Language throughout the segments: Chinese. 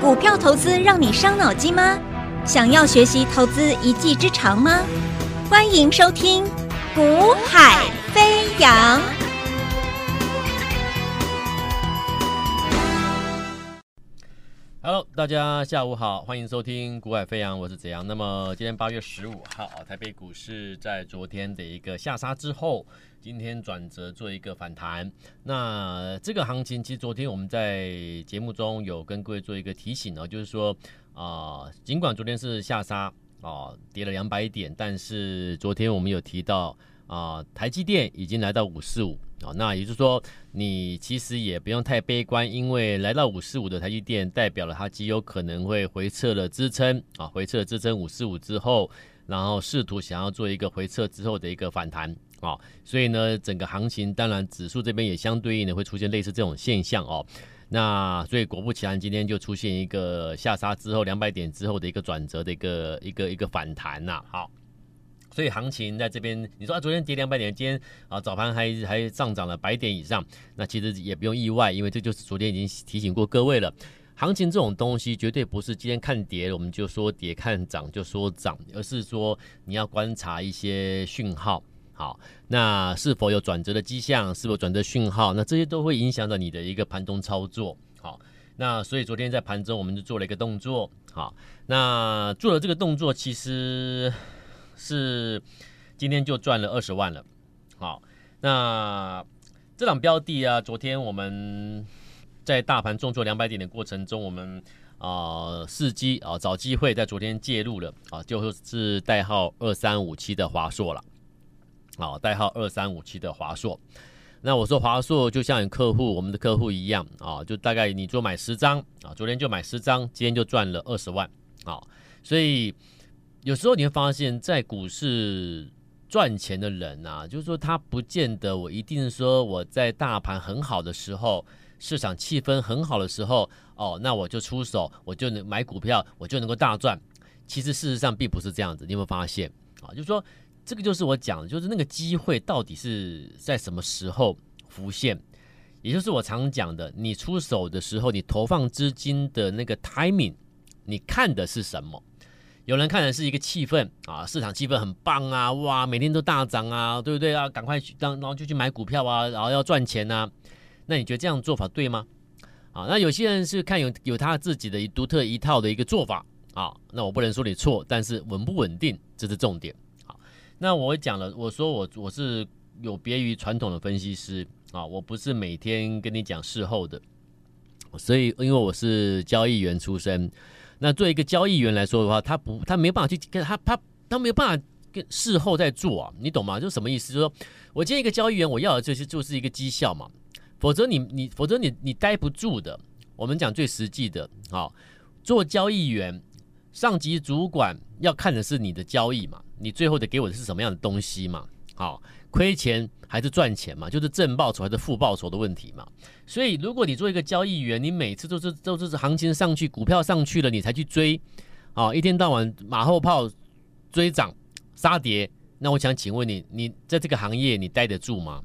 股票投资让你伤脑筋吗？想要学习投资一技之长吗？欢迎收听《股海飞扬》。Hello，大家下午好，欢迎收听《股海飞扬》，我是子阳。那么今天八月十五号啊，台北股市在昨天的一个下杀之后，今天转折做一个反弹。那这个行情其实昨天我们在节目中有跟各位做一个提醒哦，就是说啊、尽管昨天是下杀啊、跌了两百点，但是昨天我们有提到啊、台积电已经来到五四五。啊，那也就是说，你其实也不用太悲观，因为来到五四五的台积电，代表了它极有可能会回撤了支撑啊，回撤了支撑五四五之后，然后试图想要做一个回撤之后的一个反弹啊，所以呢，整个行情当然指数这边也相对应的会出现类似这种现象哦。那所以果不其然，今天就出现一个下杀之后两百点之后的一个转折的一个一个一个反弹呐，好。所以行情在这边，你说啊，昨天跌两百点，今天啊早盘还还上涨了百点以上，那其实也不用意外，因为这就是昨天已经提醒过各位了。行情这种东西绝对不是今天看跌我们就说跌，看涨就说涨，而是说你要观察一些讯号，好，那是否有转折的迹象，是否转折讯号，那这些都会影响到你的一个盘中操作，好，那所以昨天在盘中我们就做了一个动作，好，那做了这个动作其实。是今天就赚了二十万了，好，那这档标的啊，昨天我们在大盘重挫两百点的过程中，我们啊伺机啊找机会在昨天介入了啊，就是代号二三五七的华硕了，好，代号二三五七的华硕。那我说华硕就像客户，我们的客户一样啊，就大概你做买十张啊，昨天就买十张，今天就赚了二十万，啊，所以。有时候你会发现，在股市赚钱的人啊，就是说他不见得我一定说我在大盘很好的时候，市场气氛很好的时候，哦，那我就出手，我就能买股票，我就能够大赚。其实事实上并不是这样子，你有没有发现啊？就是说，这个就是我讲的，就是那个机会到底是在什么时候浮现，也就是我常讲的，你出手的时候，你投放资金的那个 timing，你看的是什么？有人看的是一个气氛啊，市场气氛很棒啊，哇，每天都大涨啊，对不对啊？赶快去当，然后就去买股票啊，然后要赚钱呐、啊。那你觉得这样做法对吗？啊，那有些人是看有有他自己的独特一套的一个做法啊。那我不能说你错，但是稳不稳定这是重点。好，那我讲了，我说我我是有别于传统的分析师啊，我不是每天跟你讲事后的，所以因为我是交易员出身。那作为一个交易员来说的话，他不，他没办法去跟他，他他没有办法跟事后再做啊，你懂吗？就什么意思？就是说我今天一个交易员，我要的就是就是一个绩效嘛，否则你你否则你你待不住的。我们讲最实际的，好，做交易员，上级主管要看的是你的交易嘛，你最后的给我的是什么样的东西嘛，好。亏钱还是赚钱嘛，就是正报酬还是负报酬的问题嘛。所以，如果你做一个交易员，你每次都是都是行情上去，股票上去了，你才去追，啊，一天到晚马后炮追涨杀跌，那我想请问你，你在这个行业你待得住吗？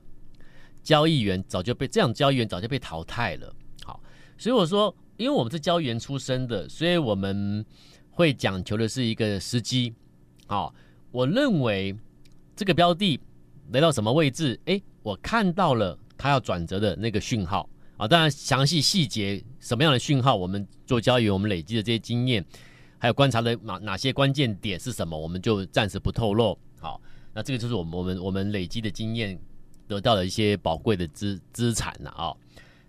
交易员早就被这样交易员早就被淘汰了。好，所以我说，因为我们是交易员出身的，所以我们会讲求的是一个时机。好，我认为这个标的。来到什么位置？哎，我看到了它要转折的那个讯号啊！当然，详细细节什么样的讯号，我们做交易员，我们累积的这些经验，还有观察的哪哪些关键点是什么，我们就暂时不透露。好，那这个就是我们我们我们累积的经验得到的一些宝贵的资资产了啊！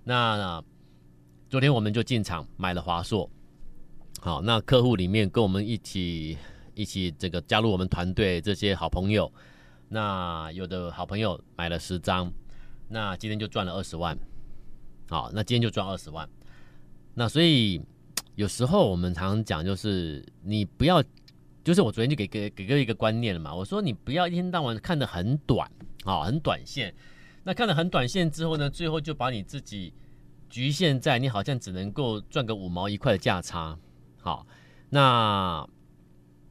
那，那昨天我们就进场买了华硕。好，那客户里面跟我们一起一起这个加入我们团队这些好朋友。那有的好朋友买了十张，那今天就赚了二十万。好，那今天就赚二十万。那所以有时候我们常常讲，就是你不要，就是我昨天就给给给哥一个观念了嘛。我说你不要一天到晚看得很短啊，很短线。那看得很短线之后呢，最后就把你自己局限在你好像只能够赚个五毛一块的价差。好，那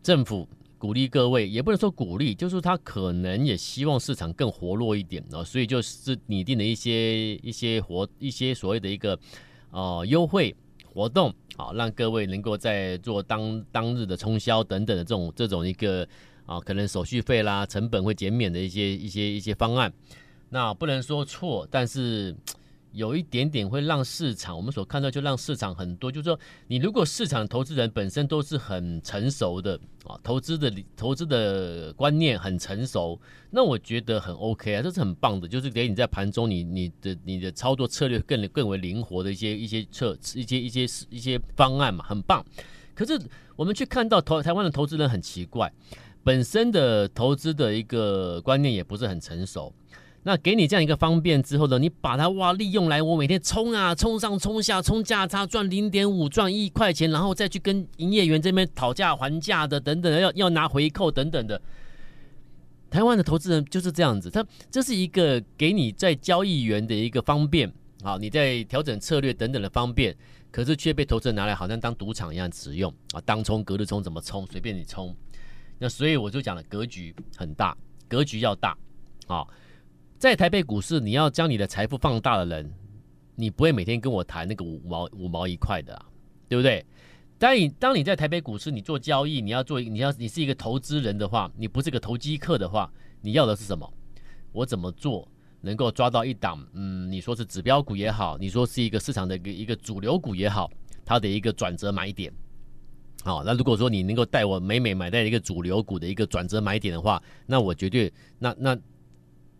政府。鼓励各位，也不能说鼓励，就是他可能也希望市场更活络一点哦，所以就是拟定了一些一些活一些所谓的一个呃优惠活动好，让各位能够在做当当日的冲销等等的这种这种一个啊，可能手续费啦、成本会减免的一些一些一些方案。那不能说错，但是。有一点点会让市场，我们所看到就让市场很多，就是说，你如果市场投资人本身都是很成熟的啊，投资的投资的观念很成熟，那我觉得很 OK 啊，这是很棒的，就是给你在盘中你你的你的操作策略更更为灵活的一些一些策一些一些一些方案嘛，很棒。可是我们去看到投台湾的投资人很奇怪，本身的投资的一个观念也不是很成熟。那给你这样一个方便之后呢，你把它哇利用来，我每天冲啊冲上冲下冲价差赚零点五赚一块钱，然后再去跟营业员这边讨价还价的等等，要要拿回扣等等的。台湾的投资人就是这样子，他这是一个给你在交易员的一个方便啊，你在调整策略等等的方便，可是却被投资人拿来好像当赌场一样使用啊，当冲隔日冲怎么冲随便你冲。那所以我就讲了，格局很大，格局要大啊。在台北股市，你要将你的财富放大的人，你不会每天跟我谈那个五毛五毛一块的，对不对？当你当你在台北股市，你做交易，你要做，你要你是一个投资人的话，你不是个投机客的话，你要的是什么？我怎么做能够抓到一档？嗯，你说是指标股也好，你说是一个市场的一个一个主流股也好，它的一个转折买点。好，那如果说你能够带我每每买在一个主流股的一个转折买点的话，那我绝对那那。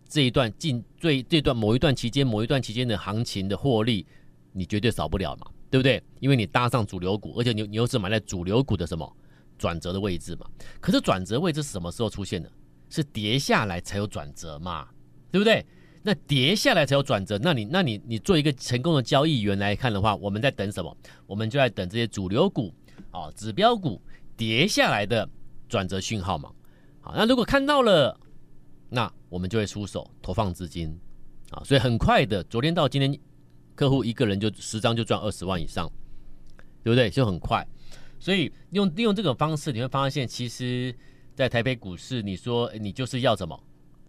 这一段近最这段某一段期间某一段期间的行情的获利，你绝对少不了嘛，对不对？因为你搭上主流股，而且你你又是买在主流股的什么转折的位置嘛。可是转折位置是什么时候出现的？是跌下来才有转折嘛，对不对？那跌下来才有转折，那你那你你做一个成功的交易员来看的话，我们在等什么？我们就在等这些主流股啊、指标股跌下来的转折讯号嘛。好，那如果看到了。那我们就会出手投放资金，啊，所以很快的，昨天到今天，客户一个人就十张就赚二十万以上，对不对？就很快，所以用利用这种方式，你会发现，其实，在台北股市，你说你就是要什么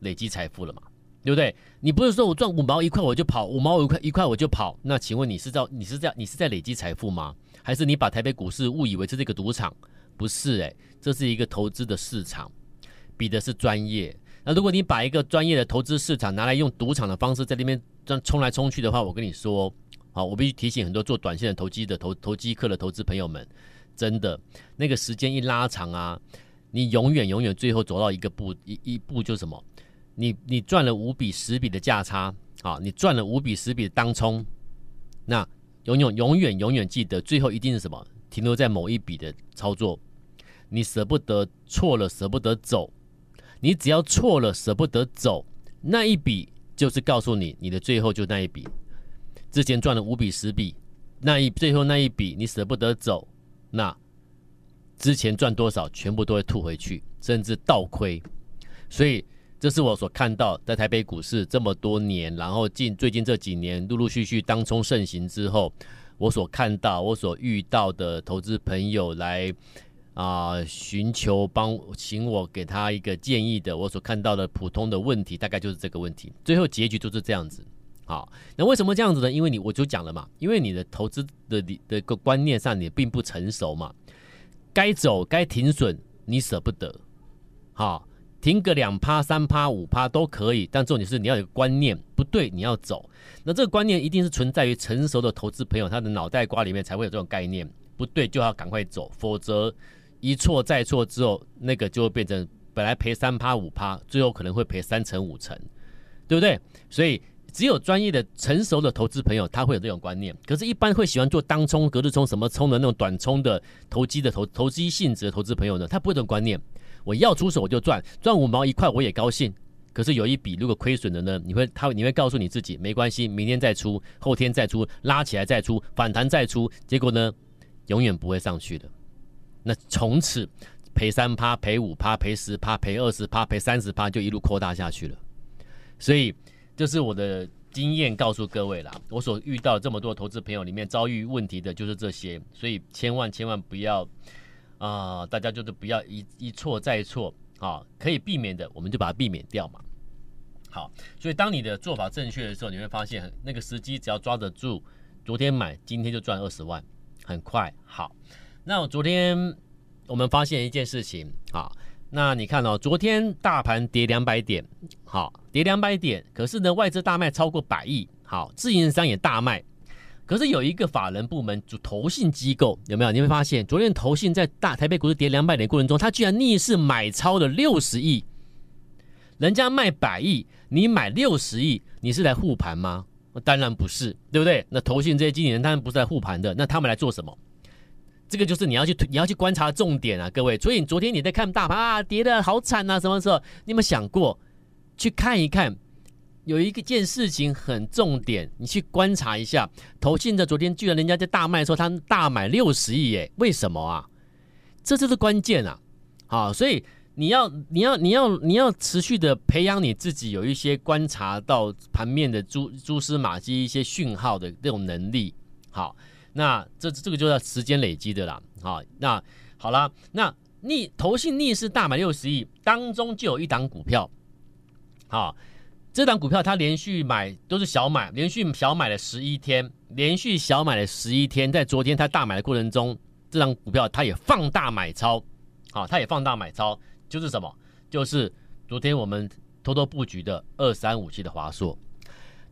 累积财富了嘛，对不对？你不是说我赚五毛一块我就跑，五毛一块一块我就跑，那请问你是在你是在你是在累积财富吗？还是你把台北股市误以为是一个赌场？不是诶，这是一个投资的市场，比的是专业。那如果你把一个专业的投资市场拿来用赌场的方式在那边这样冲来冲去的话，我跟你说，好，我必须提醒很多做短线的投机的投投机客的投资朋友们，真的那个时间一拉长啊，你永远永远最后走到一个步一一步就什么？你你赚了五笔十笔的价差啊，你赚了五笔十笔的当冲，那永远永远永远记得最后一定是什么？停留在某一笔的操作，你舍不得错了，舍不得走。你只要错了，舍不得走，那一笔就是告诉你，你的最后就那一笔。之前赚了五笔十笔，那一最后那一笔你舍不得走，那之前赚多少全部都会吐回去，甚至倒亏。所以这是我所看到在台北股市这么多年，然后近最近这几年陆陆续续当冲盛行之后，我所看到我所遇到的投资朋友来。啊、寻求帮请我给他一个建议的，我所看到的普通的问题，大概就是这个问题。最后结局就是这样子。好，那为什么这样子呢？因为你我就讲了嘛，因为你的投资的的的个观念上你并不成熟嘛，该走该停损你舍不得。好，停个两趴三趴五趴都可以，但重点是你要有观念不对，你要走。那这个观念一定是存在于成熟的投资朋友他的脑袋瓜里面才会有这种概念，不对就要赶快走，否则。一错再错之后，那个就会变成本来赔三趴五趴，最后可能会赔三成五成，对不对？所以只有专业的、成熟的投资朋友，他会有这种观念。可是，一般会喜欢做当冲、隔日冲、什么冲的那种短冲的投机的投投机性质的投资朋友呢，他不会这种观念。我要出手我就赚，赚五毛一块我也高兴。可是有一笔如果亏损了呢，你会他你会告诉你自己没关系，明天再出，后天再出，拉起来再出，反弹再出，结果呢，永远不会上去的。那从此赔三趴、赔五趴、赔十趴、赔二十趴、赔三十趴，就一路扩大下去了。所以，这是我的经验告诉各位啦。我所遇到这么多投资朋友里面遭遇问题的就是这些，所以千万千万不要啊、大家就是不要一一错再错啊，可以避免的我们就把它避免掉嘛。好，所以当你的做法正确的时候，你会发现那个时机只要抓得住，昨天买今天就赚二十万。很快。好，那我昨天我们发现一件事情啊，那你看哦，昨天大盘跌两百点，好，跌两百点，可是呢，外资大卖超过百亿，好，自营商也大卖。可是有一个法人部门，就投信机构有没有？你会发现，昨天投信在大台北股市跌两百点过程中，他居然逆势买超了六十亿。人家卖百亿，你买六十亿，你是来护盘吗？当然不是，对不对？那投信这些经理人当然不是来护盘的，那他们来做什么？这个就是你要去你要去观察重点啊，各位。所以昨天你在看大盘啊，跌得好惨啊，什么时候？你有没有想过去看一看？有一个件事情很重点，你去观察一下。投信的昨天居然人家在大卖的时候，他大买六十亿耶，为什么啊？这就是关键啊！好，所以你要你要你要你要持续的培养你自己有一些观察到盘面的蛛蛛丝马迹一些讯号的这种能力。好，那这这个就叫时间累积的啦。好，那好了，那逆投信逆势大买六十亿当中就有一档股票，好。这档股票它连续买都是小买，连续小买了十一天，连续小买了十一天，在昨天它大买的过程中，这档股票它也放大买超，好，它也放大买超，就是什么？就是昨天我们偷偷布局的二三五七的华硕，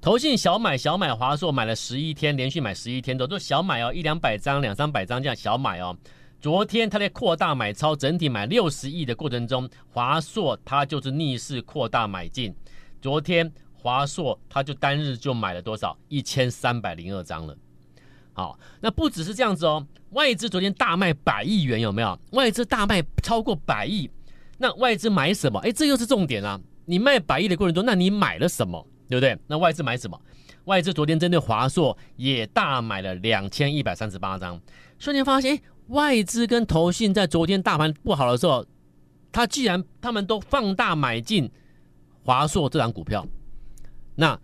投信小买小买华硕买了十一天，连续买十一天都都小买哦，一两百张、两三百张这样小买哦。昨天它在扩大买超，整体买六十亿的过程中，华硕它就是逆势扩大买进。昨天华硕他就单日就买了多少？一千三百零二张了。好，那不只是这样子哦，外资昨天大卖百亿元有没有？外资大卖超过百亿，那外资买什么？哎，这又是重点啊！你卖百亿的过程中，那你买了什么？对不对？那外资买什么？外资昨天针对华硕也大买了两千一百三十八张。瞬间发现，外资跟投信在昨天大盘不好的时候，他既然他们都放大买进。华硕这档股票，那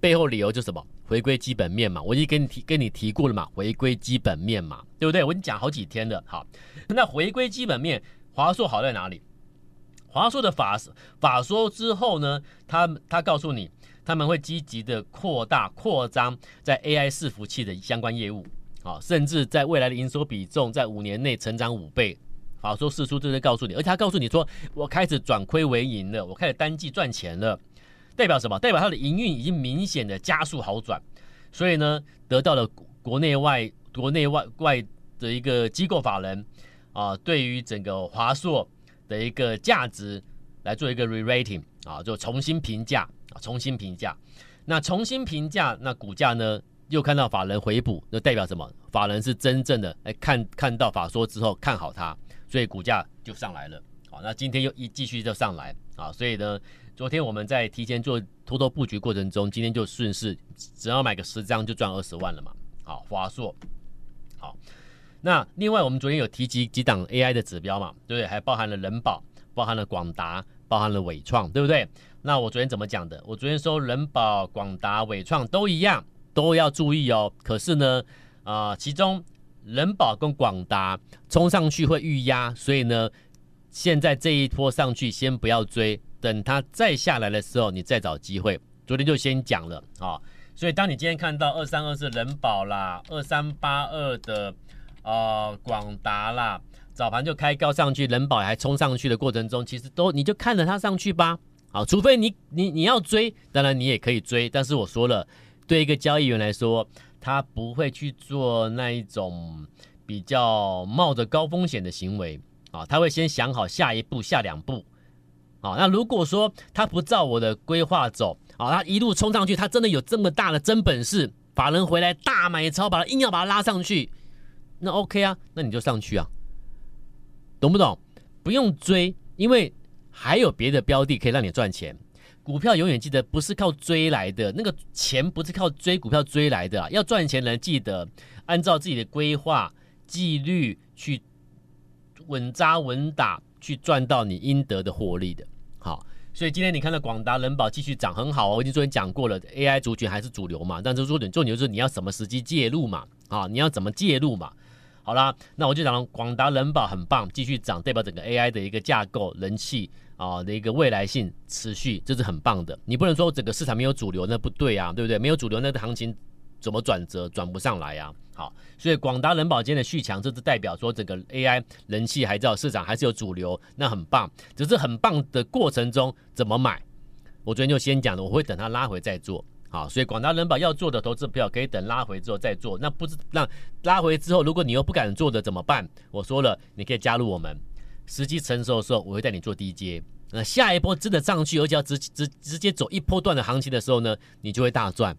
背后理由就是什么？回归基本面嘛，我已经跟你提跟你提过了嘛，回归基本面嘛，对不对？我已经讲好几天了。好，那回归基本面，华硕好在哪里？华硕的法法说之后呢，他他告诉你，他们会积极的扩大扩张在 AI 伺服器的相关业务，啊，甚至在未来的营收比重在五年内成长五倍。好，说释出这是告诉你，而且他告诉你说，我开始转亏为盈了，我开始单季赚钱了，代表什么？代表它的营运已经明显的加速好转，所以呢，得到了国内外国内外外的一个机构法人啊，对于整个华硕的一个价值来做一个 re-rating 啊，就重新评价，重新评价。那重新评价，那股价呢又看到法人回补，那代表什么？法人是真正的来看看到法说之后看好它。所以股价就上来了，好，那今天又一继续就上来，啊，所以呢，昨天我们在提前做偷偷布局过程中，今天就顺势，只要买个十张就赚二十万了嘛，好，华硕，好，那另外我们昨天有提及几档 AI 的指标嘛，对不对？还包含了人保，包含了广达，包含了纬创，对不对？那我昨天怎么讲的？我昨天说人保、广达、伟创都一样，都要注意哦。可是呢，啊、其中。人保跟广达冲上去会预压，所以呢，现在这一波上去先不要追，等它再下来的时候，你再找机会。昨天就先讲了啊、哦，所以当你今天看到二三二四人保啦，二三八二的呃广达啦，早盘就开高上去，人保还冲上去的过程中，其实都你就看着它上去吧。好，除非你你你要追，当然你也可以追，但是我说了，对一个交易员来说。他不会去做那一种比较冒着高风险的行为啊，他会先想好下一步、下两步啊。那如果说他不照我的规划走啊，他一路冲上去，他真的有这么大的真本事，法人回来大买超，把他硬要把他拉上去，那 OK 啊，那你就上去啊，懂不懂？不用追，因为还有别的标的可以让你赚钱。股票永远记得不是靠追来的，那个钱不是靠追股票追来的。要赚钱人记得按照自己的规划纪律去稳扎稳打，去赚到你应得的获利的。好，所以今天你看到广达、人宝继续涨很好哦。我已经昨天讲过了，AI 族群还是主流嘛。但是重点重点就是你要什么时机介入嘛？啊，你要怎么介入嘛？好啦，那我就讲广达、人保很棒，继续涨，代表整个 AI 的一个架构人气。啊，的一个未来性持续，这是很棒的。你不能说整个市场没有主流，那不对啊，对不对？没有主流，那个行情怎么转折转不上来、啊？好，所以广达、人保今天的续强，这是代表说整个 AI 人气还在市场，还是有主流，那很棒。只是很棒的过程中怎么买？我昨天就先讲了，我会等它拉回再做。好，所以广达、人保要做的投资票，可以等拉回之后再做。那不知让拉回之后，如果你又不敢做的怎么办？我说了，你可以加入我们，时机成熟的时候，我会带你做低阶。那下一波真的上去，而且要直直直接走一波段的行情的时候呢，你就会大赚。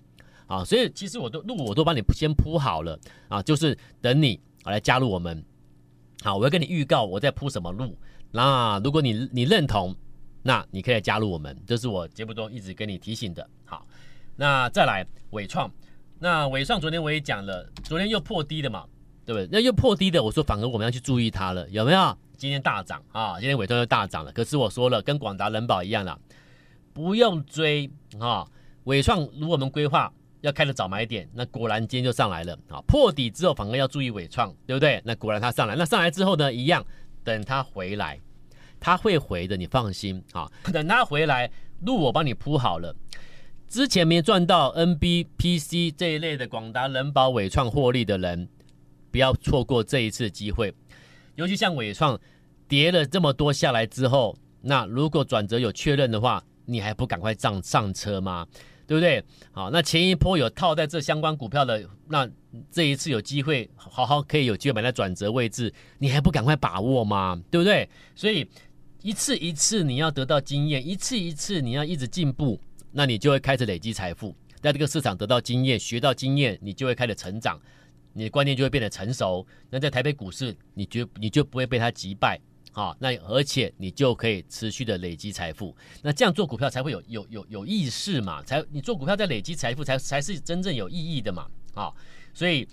啊，所以其实我都路我都帮你先铺好了啊，就是等你来加入我们。好，我要跟你预告我在铺什么路。那如果你你认同，那你可以加入我们，这是我节目中一直跟你提醒的。好，那再来伟创，那伟创昨天我也讲了，昨天又破低了嘛，对不对？那又破低的，我说反而我们要去注意它了，有没有？今天大涨啊，今天伟创又大涨了。可是我说了，跟广达、人保一样了，不用追啊。伟创如果我们规划。要开的早买点，那果然今天就上来了啊！破底之后反而要注意伟创，对不对？那果然它上来，那上来之后呢，一样等它回来，它会回的，你放心啊！等它回来，路我帮你铺好了。之前没赚到 NBPC 这一类的广达、人保、伟创获利的人，不要错过这一次机会。尤其像伟创跌了这么多下来之后，那如果转折有确认的话，你还不赶快上上车吗？对不对？好，那前一波有套在这相关股票的，那这一次有机会好好可以有机会买在转折位置，你还不赶快把握吗？对不对？所以一次一次你要得到经验，一次一次你要一直进步，那你就会开始累积财富，在这个市场得到经验，学到经验，你就会开始成长，你的观念就会变得成熟。那在台北股市，你就你就不会被他击败。好，那而且你就可以持续的累积财富，那这样做股票才会有有有有意识嘛？才你做股票在累积财富才才是真正有意义的嘛？好，所以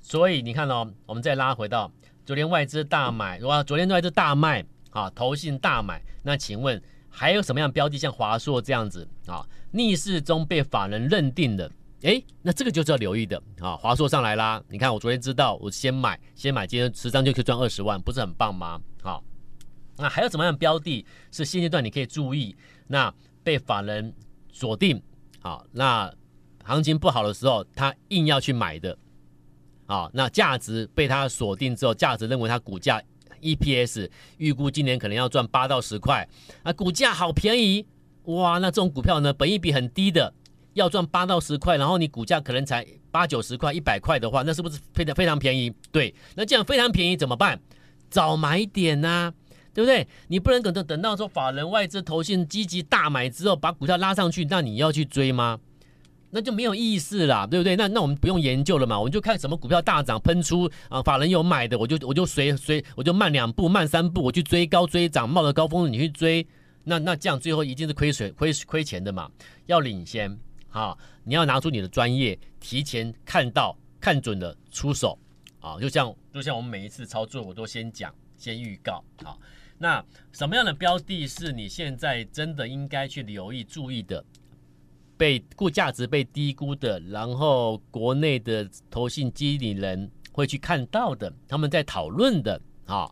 所以你看哦，我们再拉回到昨天外资大买，哇，昨天外资大卖啊，投信大买，那请问还有什么样标的像华硕这样子啊，逆势中被法人认定的？诶，那这个就是要留意的啊。华硕上来啦，你看我昨天知道，我先买先买，今天十张就可以赚二十万，不是很棒吗？好。那还有什么样标的是现阶段你可以注意？那被法人锁定，好，那行情不好的时候，他硬要去买的，好，那价值被他锁定之后，价值认为他股价 EPS 预估今年可能要赚八到十块，啊，股价好便宜，哇，那这种股票呢，本益比很低的，要赚八到十块，然后你股价可能才八九十块、一百块的话，那是不是非常非常便宜？对，那这样非常便宜怎么办？早买点呐、对不对？你不能等等等到说法人外资投信积极大买之后，把股票拉上去，那你要去追吗？那就没有意思啦，对不对？那那我们不用研究了嘛，我们就看什么股票大涨喷出啊，法人有买的，我就我就随随我就慢两步慢三步，我去追高追涨，冒着高峰你去追，那那这样最后一定是亏损亏亏钱的嘛。要领先啊，你要拿出你的专业，提前看到看准了出手啊，就像就像我们每一次操作，我都先讲先预告啊。那什么样的标的是你现在真的应该去留意、注意的？被估价值被低估的，然后国内的投信经理人会去看到的，他们在讨论的啊，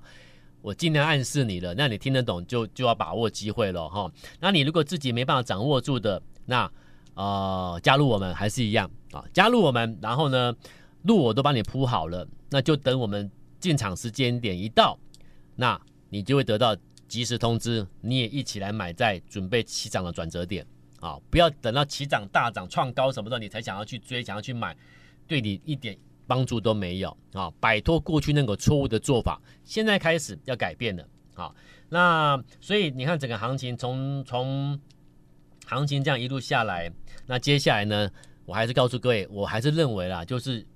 我尽量暗示你了，那你听得懂就就要把握机会了哈。那你如果自己没办法掌握住的，那呃加入我们还是一样啊，加入我们，然后呢路我都帮你铺好了，那就等我们进场时间点一到，那。你就会得到及时通知，你也一起来买在准备起涨的转折点啊！不要等到起涨大涨创高什么的，你才想要去追，想要去买，对你一点帮助都没有啊！摆脱过去那个错误的做法，现在开始要改变了啊！那所以你看整个行情从从行情这样一路下来，那接下来呢，我还是告诉各位，我还是认为啦，就是。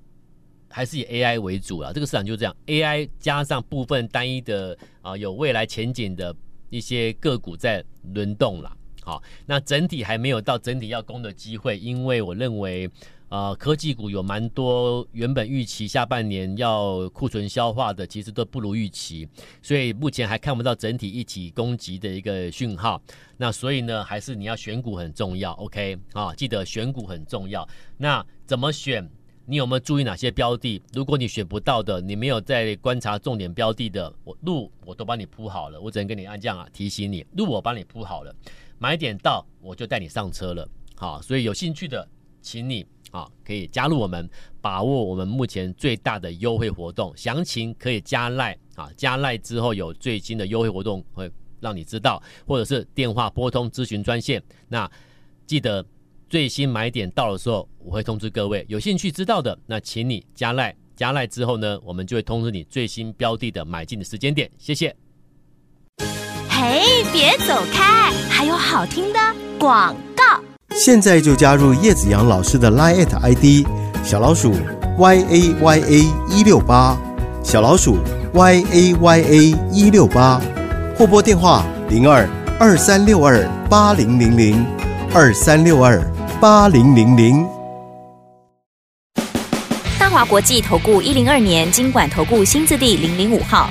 还是以 AI 为主啊，这个市场就这样，AI 加上部分单一的啊有未来前景的一些个股在轮动了。好，那整体还没有到整体要攻的机会，因为我认为呃科技股有蛮多原本预期下半年要库存消化的，其实都不如预期，所以目前还看不到整体一起攻击的一个讯号。那所以呢，还是你要选股很重要，OK 啊，记得选股很重要。那怎么选？你有没有注意哪些标的？如果你选不到的，你没有在观察重点标的的，我路我都帮你铺好了，我只能跟你按这样啊提醒你，路我帮你铺好了，买点到我就带你上车了。好，所以有兴趣的，请你啊，可以加入我们，把握我们目前最大的优惠活动。详情可以加赖啊，加赖之后有最新的优惠活动会让你知道，或者是电话拨通咨询专线。那记得最新买点到的时候，我会通知各位。有兴趣知道的，那请你加赖，加赖之后呢，我们就会通知你最新标的的买进的时间点。谢谢。嘿，别走开，还有好听的广告。现在就加入叶子阳老师的 Line ID 小老鼠 y a y a 一六八，小老鼠 y a y a 一六八，或拨电话零二二三六二八零零零二三六二八零零零。大华国际投顾一零二年经管投顾新字第零零五号。